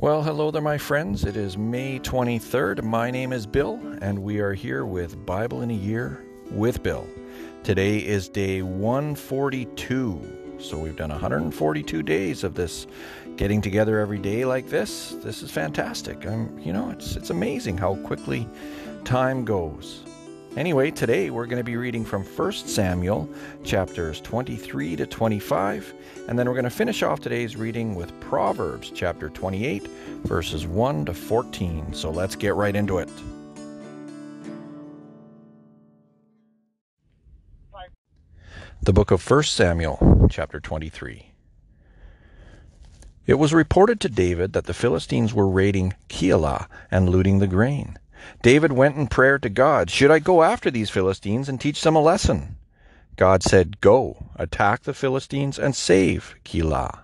Well, hello there, my friends. It is May 23rd. My name is Bill, and we are here with Bible in a Year with Bill. Today is day 142. So we've done 142 days of this getting together every day like this. This is fantastic. I'm, you know, it's it's amazing how quickly time goes. Anyway, today we're going to be reading from 1 Samuel chapters 23 to 25, and then we're going to finish off today's reading with Proverbs chapter 28, verses 1 to 14. So let's get right into it. The book of 1 Samuel chapter 23. It was reported to David that the Philistines were raiding Keilah and looting the grain. David went in prayer to God, Should I go after these Philistines and teach them a lesson? God said, Go, attack the Philistines and save Keilah.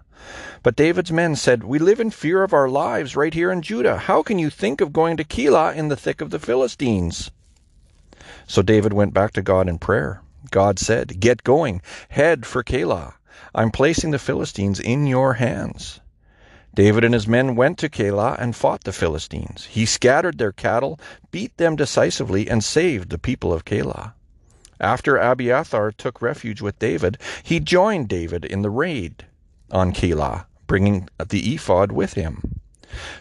But David's men said, We live in fear of our lives right here in Judah. How can you think of going to Keilah in the thick of the Philistines? So David went back to God in prayer. God said, Get going, head for Keilah. I'm placing the Philistines in your hands. David and his men went to Keilah and fought the Philistines. He scattered their cattle, beat them decisively, and saved the people of Keilah. After Abiathar took refuge with David, he joined David in the raid on Keilah, bringing the ephod with him.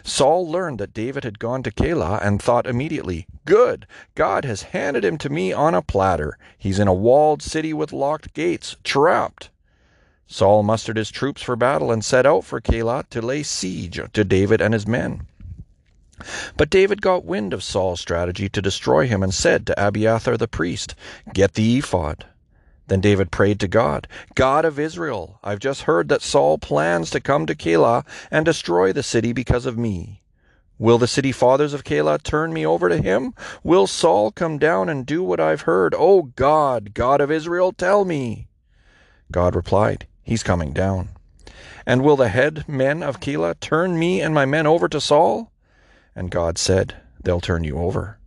Saul learned that David had gone to Keilah and thought immediately, Good! God has handed him to me on a platter. He's in a walled city with locked gates, trapped. Saul mustered his troops for battle and set out for Keilah to lay siege to David and his men. But David got wind of Saul's strategy to destroy him and said to Abiathar the priest, Get the ephod. Then David prayed to God, God of Israel, I've just heard that Saul plans to come to Keilah and destroy the city because of me. Will the city fathers of Keilah turn me over to him? Will Saul come down and do what I've heard? O God, God of Israel, tell me. God replied, He's coming down. And will the head men of Keilah turn me and my men over to Saul? And God said, They'll turn you over.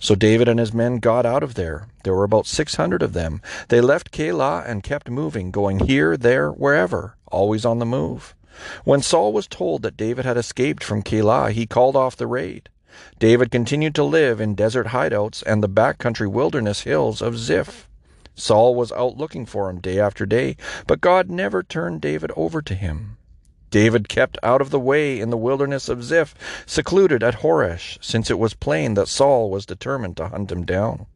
So David and his men got out of there. There were about six hundred of them. They left Keilah and kept moving, going here, there, wherever, always on the move. When Saul was told that David had escaped from Keilah, he called off the raid. David continued to live in desert hideouts and the backcountry wilderness hills of Ziph. Saul was out looking for him day after day, but God never turned David over to him. David kept out of the way in the wilderness of Ziph, secluded at Horesh, since it was plain that Saul was determined to hunt him down.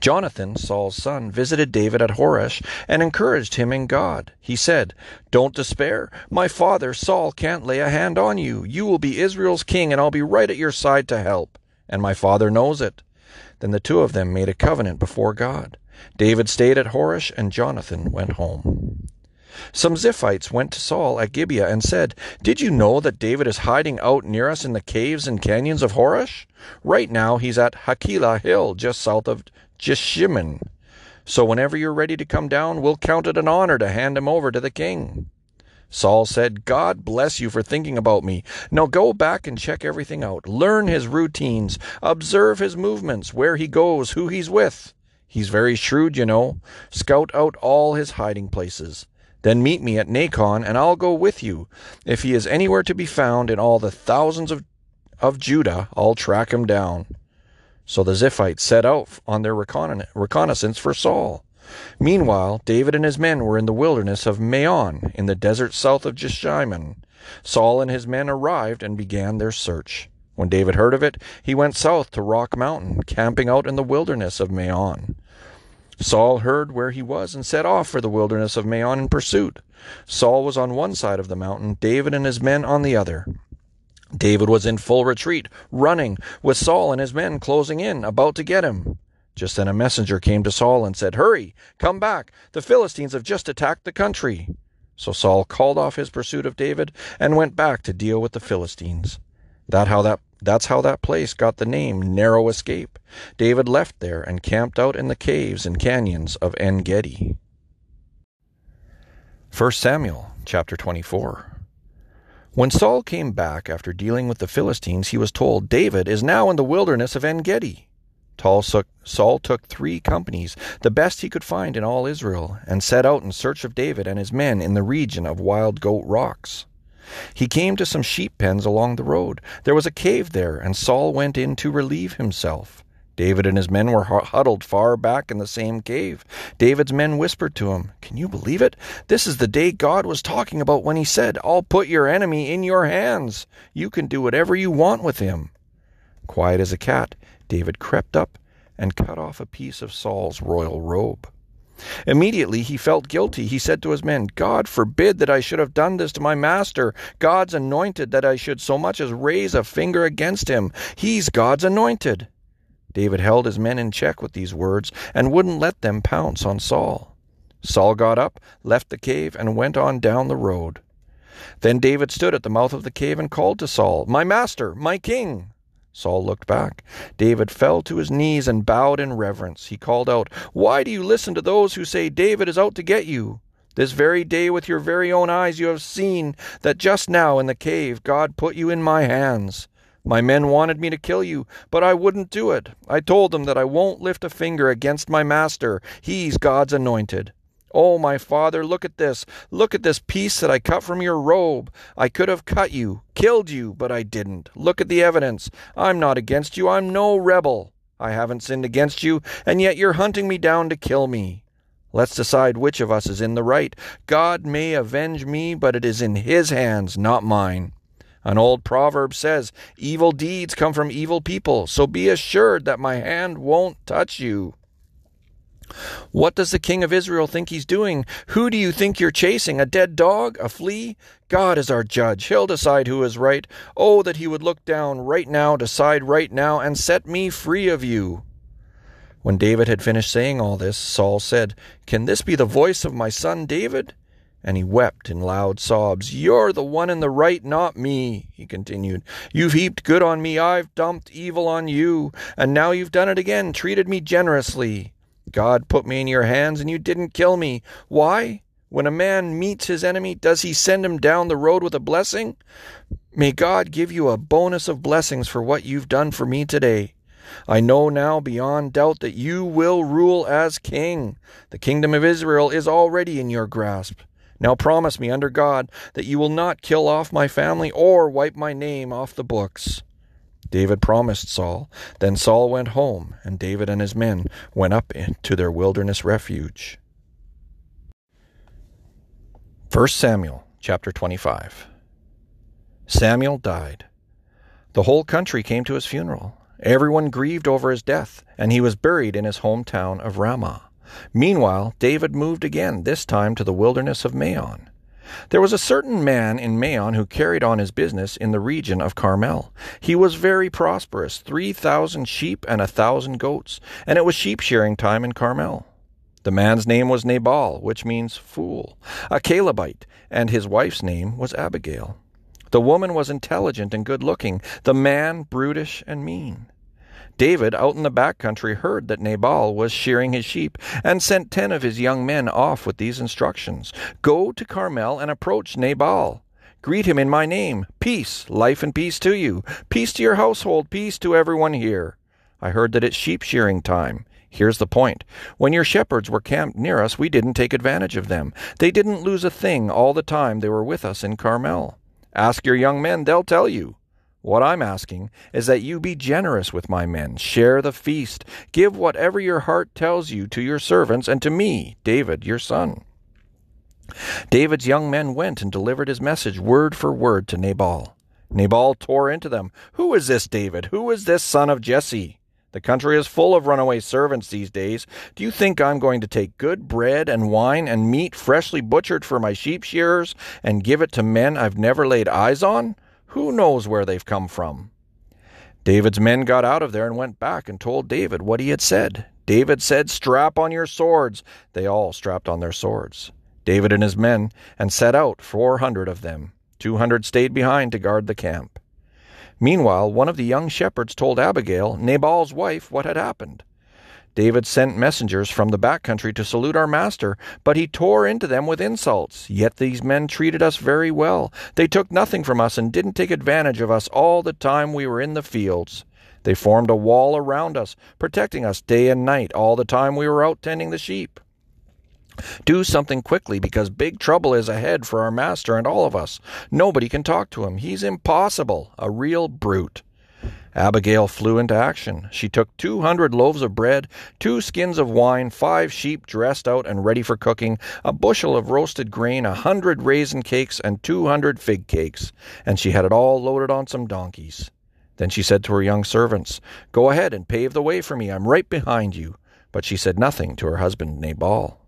Jonathan, Saul's son, visited David at Horesh and encouraged him in God. He said, Don't despair. My father Saul can't lay a hand on you. You will be Israel's king, and I'll be right at your side to help. And my father knows it. Then the two of them made a covenant before God. David stayed at Horesh, and Jonathan went home. Some Ziphites went to Saul at Gibeah and said, Did you know that David is hiding out near us in the caves and canyons of Horesh? Right now he's at Hakilah Hill, just south of Jeshimon. So whenever you're ready to come down, we'll count it an honor to hand him over to the king. Saul said, God bless you for thinking about me. Now go back and check everything out. Learn his routines. Observe his movements, where he goes, who he's with. He's very shrewd, you know. Scout out all his hiding places. Then meet me at Nacon, and I'll go with you. If he is anywhere to be found in all the thousands of, of Judah, I'll track him down. So the Ziphites set out on their reconnaissance for Saul. Meanwhile, David and his men were in the wilderness of Maon, in the desert south of Jeshimon. Saul and his men arrived and began their search. When David heard of it, he went south to Rock Mountain, camping out in the wilderness of Maon. Saul heard where he was and set off for the wilderness of Maon in pursuit. Saul was on one side of the mountain, David and his men on the other. David was in full retreat, running, with Saul and his men closing in, about to get him. Just then a messenger came to Saul and said, Hurry, come back. The Philistines have just attacked the country. So Saul called off his pursuit of David and went back to deal with the Philistines. That how that that's how that place got the name Narrow Escape. David left there and camped out in the caves and canyons of En Gedi. 1 Samuel chapter 24. When Saul came back after dealing with the Philistines, he was told, David is now in the wilderness of En Gedi. Saul took three companies, the best he could find in all Israel, and set out in search of David and his men in the region of Wild Goat Rocks. He came to some sheep pens along the road. There was a cave there, and Saul went in to relieve himself. David and his men were huddled far back in the same cave. David's men whispered to him, Can you believe it? This is the day God was talking about when he said, I'll put your enemy in your hands. You can do whatever you want with him. Quiet as a cat, David crept up and cut off a piece of Saul's royal robe. Immediately he felt guilty. He said to his men, God forbid that I should have done this to my master, God's anointed, that I should so much as raise a finger against him. He's God's anointed. David held his men in check with these words and wouldn't let them pounce on Saul. Saul got up, left the cave, and went on down the road. Then David stood at the mouth of the cave and called to Saul, My master, my king! Saul looked back. David fell to his knees and bowed in reverence. He called out, Why do you listen to those who say David is out to get you? This very day, with your very own eyes, you have seen that just now in the cave God put you in my hands. My men wanted me to kill you, but I wouldn't do it. I told them that I won't lift a finger against my master. He's God's anointed. Oh, my father, look at this. Look at this piece that I cut from your robe. I could have cut you, killed you, but I didn't. Look at the evidence. I'm not against you. I'm no rebel. I haven't sinned against you, and yet you're hunting me down to kill me. Let's decide which of us is in the right. God may avenge me, but it is in His hands, not mine. An old proverb says, Evil deeds come from evil people, so be assured that my hand won't touch you. What does the king of Israel think he's doing? Who do you think you're chasing? A dead dog? A flea? God is our judge. He'll decide who is right. Oh, that he would look down right now, decide right now, and set me free of you. When David had finished saying all this, Saul said, Can this be the voice of my son David? And he wept in loud sobs. You're the one in the right, not me, he continued. You've heaped good on me, I've dumped evil on you, and now you've done it again, treated me generously. God put me in your hands, and you didn't kill me. Why? When a man meets his enemy, does he send him down the road with a blessing? May God give you a bonus of blessings for what you've done for me today. I know now beyond doubt that you will rule as king. The kingdom of Israel is already in your grasp. Now promise me under God that you will not kill off my family or wipe my name off the books. David promised Saul. Then Saul went home, and David and his men went up to their wilderness refuge. 1 Samuel chapter 25 Samuel died. The whole country came to his funeral. Everyone grieved over his death, and he was buried in his hometown of Ramah. Meanwhile, David moved again, this time to the wilderness of Maon. There was a certain man in Maon who carried on his business in the region of Carmel. He was very prosperous, three thousand sheep and a thousand goats, and it was sheep shearing time in Carmel. The man's name was Nabal, which means fool, a Calebite, and his wife's name was Abigail. The woman was intelligent and good looking, the man brutish and mean. David, out in the back country, heard that Nabal was shearing his sheep, and sent ten of his young men off with these instructions Go to Carmel and approach Nabal. Greet him in my name. Peace, life and peace to you. Peace to your household, peace to everyone here. I heard that it's sheep shearing time. Here's the point. When your shepherds were camped near us, we didn't take advantage of them. They didn't lose a thing all the time they were with us in Carmel. Ask your young men, they'll tell you. What I'm asking is that you be generous with my men, share the feast, give whatever your heart tells you to your servants and to me, David, your son. David's young men went and delivered his message word for word to Nabal. Nabal tore into them. Who is this David? Who is this son of Jesse? The country is full of runaway servants these days. Do you think I'm going to take good bread and wine and meat freshly butchered for my sheep shearers and give it to men I've never laid eyes on? Who knows where they've come from? David's men got out of there and went back and told David what he had said. David said, Strap on your swords. They all strapped on their swords. David and his men, and set out, four hundred of them. Two hundred stayed behind to guard the camp. Meanwhile, one of the young shepherds told Abigail, Nabal's wife, what had happened. David sent messengers from the back country to salute our master, but he tore into them with insults. Yet these men treated us very well. They took nothing from us and didn't take advantage of us all the time we were in the fields. They formed a wall around us, protecting us day and night all the time we were out tending the sheep. Do something quickly because big trouble is ahead for our master and all of us. Nobody can talk to him. He's impossible, a real brute. Abigail flew into action. She took two hundred loaves of bread, two skins of wine, five sheep dressed out and ready for cooking, a bushel of roasted grain, a hundred raisin cakes, and two hundred fig cakes, and she had it all loaded on some donkeys. Then she said to her young servants, Go ahead and pave the way for me. I'm right behind you. But she said nothing to her husband Nabal.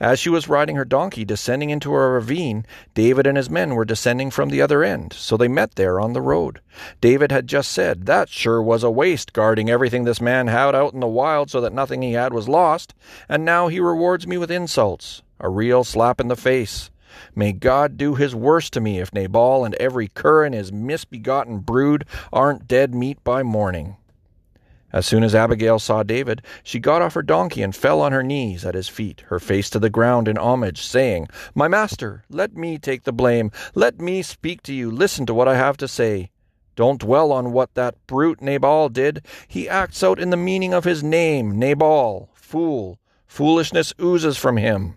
As she was riding her donkey descending into a ravine, David and his men were descending from the other end, so they met there on the road. David had just said, That sure was a waste, guarding everything this man had out in the wild so that nothing he had was lost, and now he rewards me with insults. A real slap in the face. May God do his worst to me if Nabal and every cur in his misbegotten brood aren't dead meat by morning. As soon as Abigail saw David, she got off her donkey and fell on her knees at his feet, her face to the ground in homage, saying, My master, let me take the blame. Let me speak to you. Listen to what I have to say. Don't dwell on what that brute Nabal did. He acts out in the meaning of his name, Nabal, fool. Foolishness oozes from him.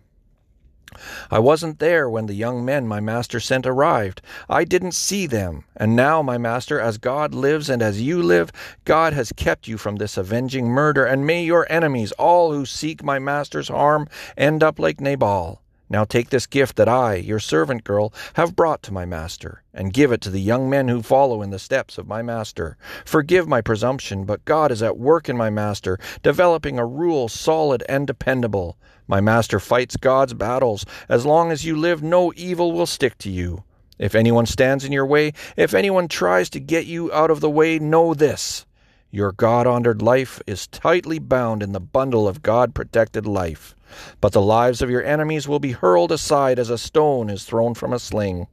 I wasn't there when the young men my master sent arrived. I didn't see them. And now, my master, as God lives and as you live, God has kept you from this avenging murder, and may your enemies, all who seek my master's harm, end up like Nabal. Now take this gift that I, your servant girl, have brought to my master, and give it to the young men who follow in the steps of my master. Forgive my presumption, but God is at work in my master, developing a rule solid and dependable. My master fights God's battles. As long as you live, no evil will stick to you. If anyone stands in your way, if anyone tries to get you out of the way, know this. Your God honored life is tightly bound in the bundle of God protected life. But the lives of your enemies will be hurled aside as a stone is thrown from a sling.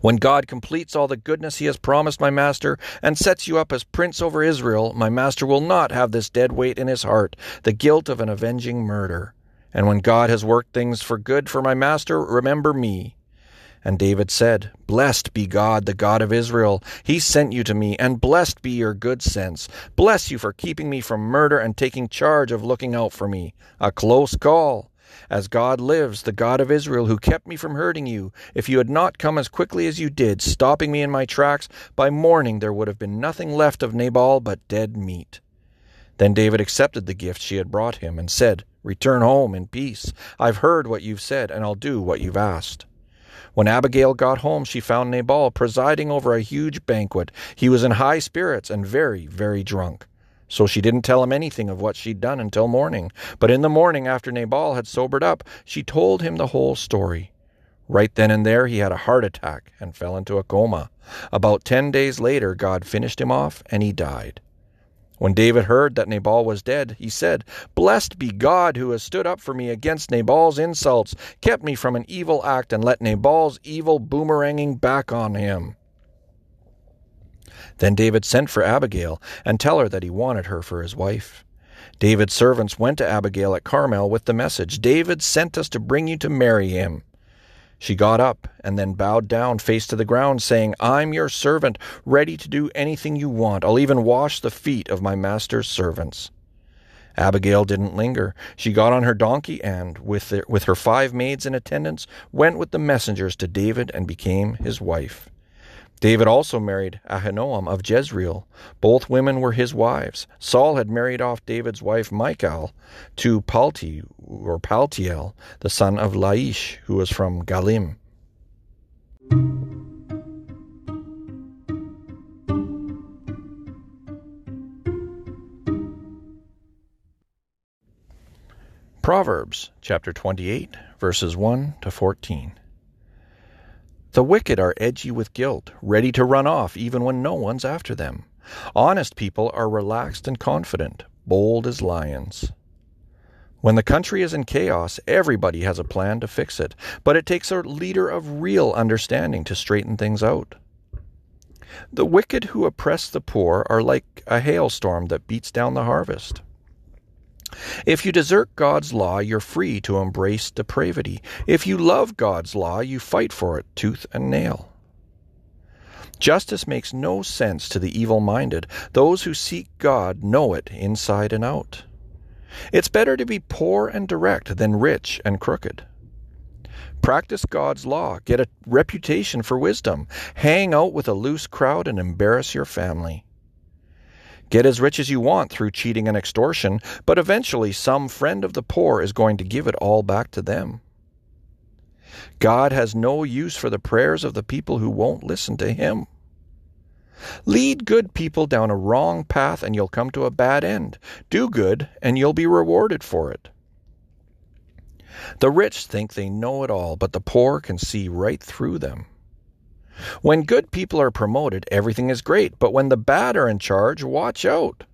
When God completes all the goodness he has promised my master and sets you up as prince over Israel, my master will not have this dead weight in his heart, the guilt of an avenging murder. And when God has worked things for good for my master, remember me. And David said, Blessed be God, the God of Israel. He sent you to me, and blessed be your good sense. Bless you for keeping me from murder and taking charge of looking out for me. A close call. As God lives, the God of Israel, who kept me from hurting you, if you had not come as quickly as you did, stopping me in my tracks, by morning there would have been nothing left of Nabal but dead meat. Then David accepted the gift she had brought him, and said, Return home in peace. I've heard what you've said, and I'll do what you've asked. When Abigail got home, she found Nabal presiding over a huge banquet. He was in high spirits and very, very drunk. So she didn't tell him anything of what she'd done until morning. But in the morning, after Nabal had sobered up, she told him the whole story. Right then and there, he had a heart attack and fell into a coma. About ten days later, God finished him off and he died. When David heard that Nabal was dead, he said, Blessed be God who has stood up for me against Nabal's insults, kept me from an evil act, and let Nabal's evil boomeranging back on him. Then David sent for Abigail and tell her that he wanted her for his wife. David's servants went to Abigail at Carmel with the message, David sent us to bring you to marry him. She got up and then bowed down, face to the ground, saying, I'm your servant, ready to do anything you want. I'll even wash the feet of my master's servants. Abigail didn't linger. She got on her donkey and, with, their, with her five maids in attendance, went with the messengers to David and became his wife. David also married Ahinoam of Jezreel. Both women were his wives. Saul had married off David's wife Michal to Palti or Paltiel, the son of Laish, who was from Galim. Proverbs chapter 28 verses 1 to 14. The wicked are edgy with guilt, ready to run off even when no one's after them. Honest people are relaxed and confident, bold as lions. When the country is in chaos, everybody has a plan to fix it, but it takes a leader of real understanding to straighten things out. The wicked who oppress the poor are like a hailstorm that beats down the harvest. If you desert God's law, you're free to embrace depravity. If you love God's law, you fight for it tooth and nail. Justice makes no sense to the evil minded. Those who seek God know it inside and out. It's better to be poor and direct than rich and crooked. Practice God's law, get a reputation for wisdom, hang out with a loose crowd, and embarrass your family. Get as rich as you want through cheating and extortion, but eventually some friend of the poor is going to give it all back to them. God has no use for the prayers of the people who won't listen to Him. Lead good people down a wrong path and you'll come to a bad end. Do good and you'll be rewarded for it. The rich think they know it all, but the poor can see right through them. When good people are promoted, everything is great, but when the bad are in charge, watch out.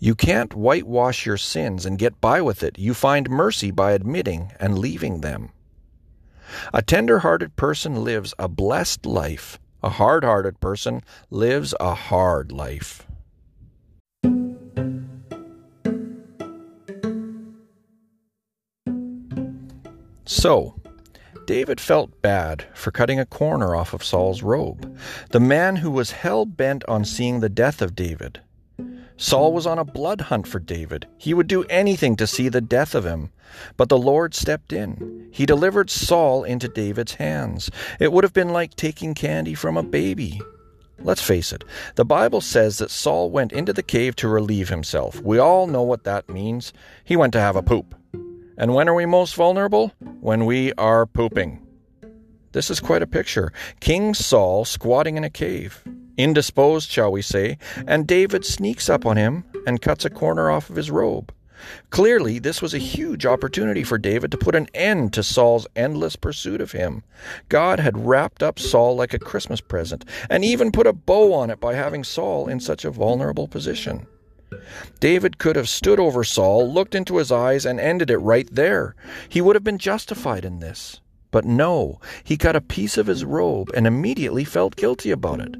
You can't whitewash your sins and get by with it. You find mercy by admitting and leaving them. A tender hearted person lives a blessed life. A hard hearted person lives a hard life. So, David felt bad for cutting a corner off of Saul's robe, the man who was hell bent on seeing the death of David. Saul was on a blood hunt for David. He would do anything to see the death of him. But the Lord stepped in. He delivered Saul into David's hands. It would have been like taking candy from a baby. Let's face it, the Bible says that Saul went into the cave to relieve himself. We all know what that means. He went to have a poop. And when are we most vulnerable? When we are pooping. This is quite a picture. King Saul squatting in a cave, indisposed, shall we say, and David sneaks up on him and cuts a corner off of his robe. Clearly, this was a huge opportunity for David to put an end to Saul's endless pursuit of him. God had wrapped up Saul like a Christmas present, and even put a bow on it by having Saul in such a vulnerable position. David could have stood over Saul, looked into his eyes, and ended it right there. He would have been justified in this. But no, he cut a piece of his robe and immediately felt guilty about it.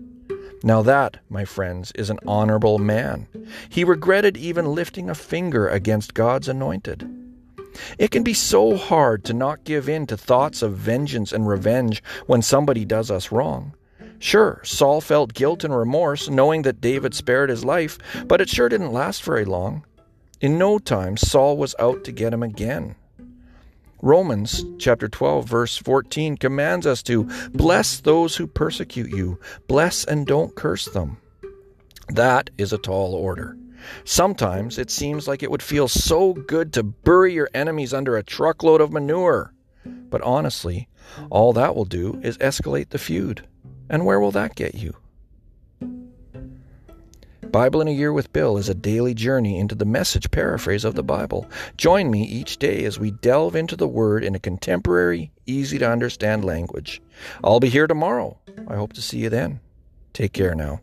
Now, that, my friends, is an honorable man. He regretted even lifting a finger against God's anointed. It can be so hard to not give in to thoughts of vengeance and revenge when somebody does us wrong. Sure, Saul felt guilt and remorse knowing that David spared his life, but it sure didn't last very long. In no time, Saul was out to get him again. Romans chapter 12 verse 14 commands us to bless those who persecute you, bless and don't curse them. That is a tall order. Sometimes it seems like it would feel so good to bury your enemies under a truckload of manure. But honestly, all that will do is escalate the feud. And where will that get you? Bible in a Year with Bill is a daily journey into the message paraphrase of the Bible. Join me each day as we delve into the Word in a contemporary, easy to understand language. I'll be here tomorrow. I hope to see you then. Take care now.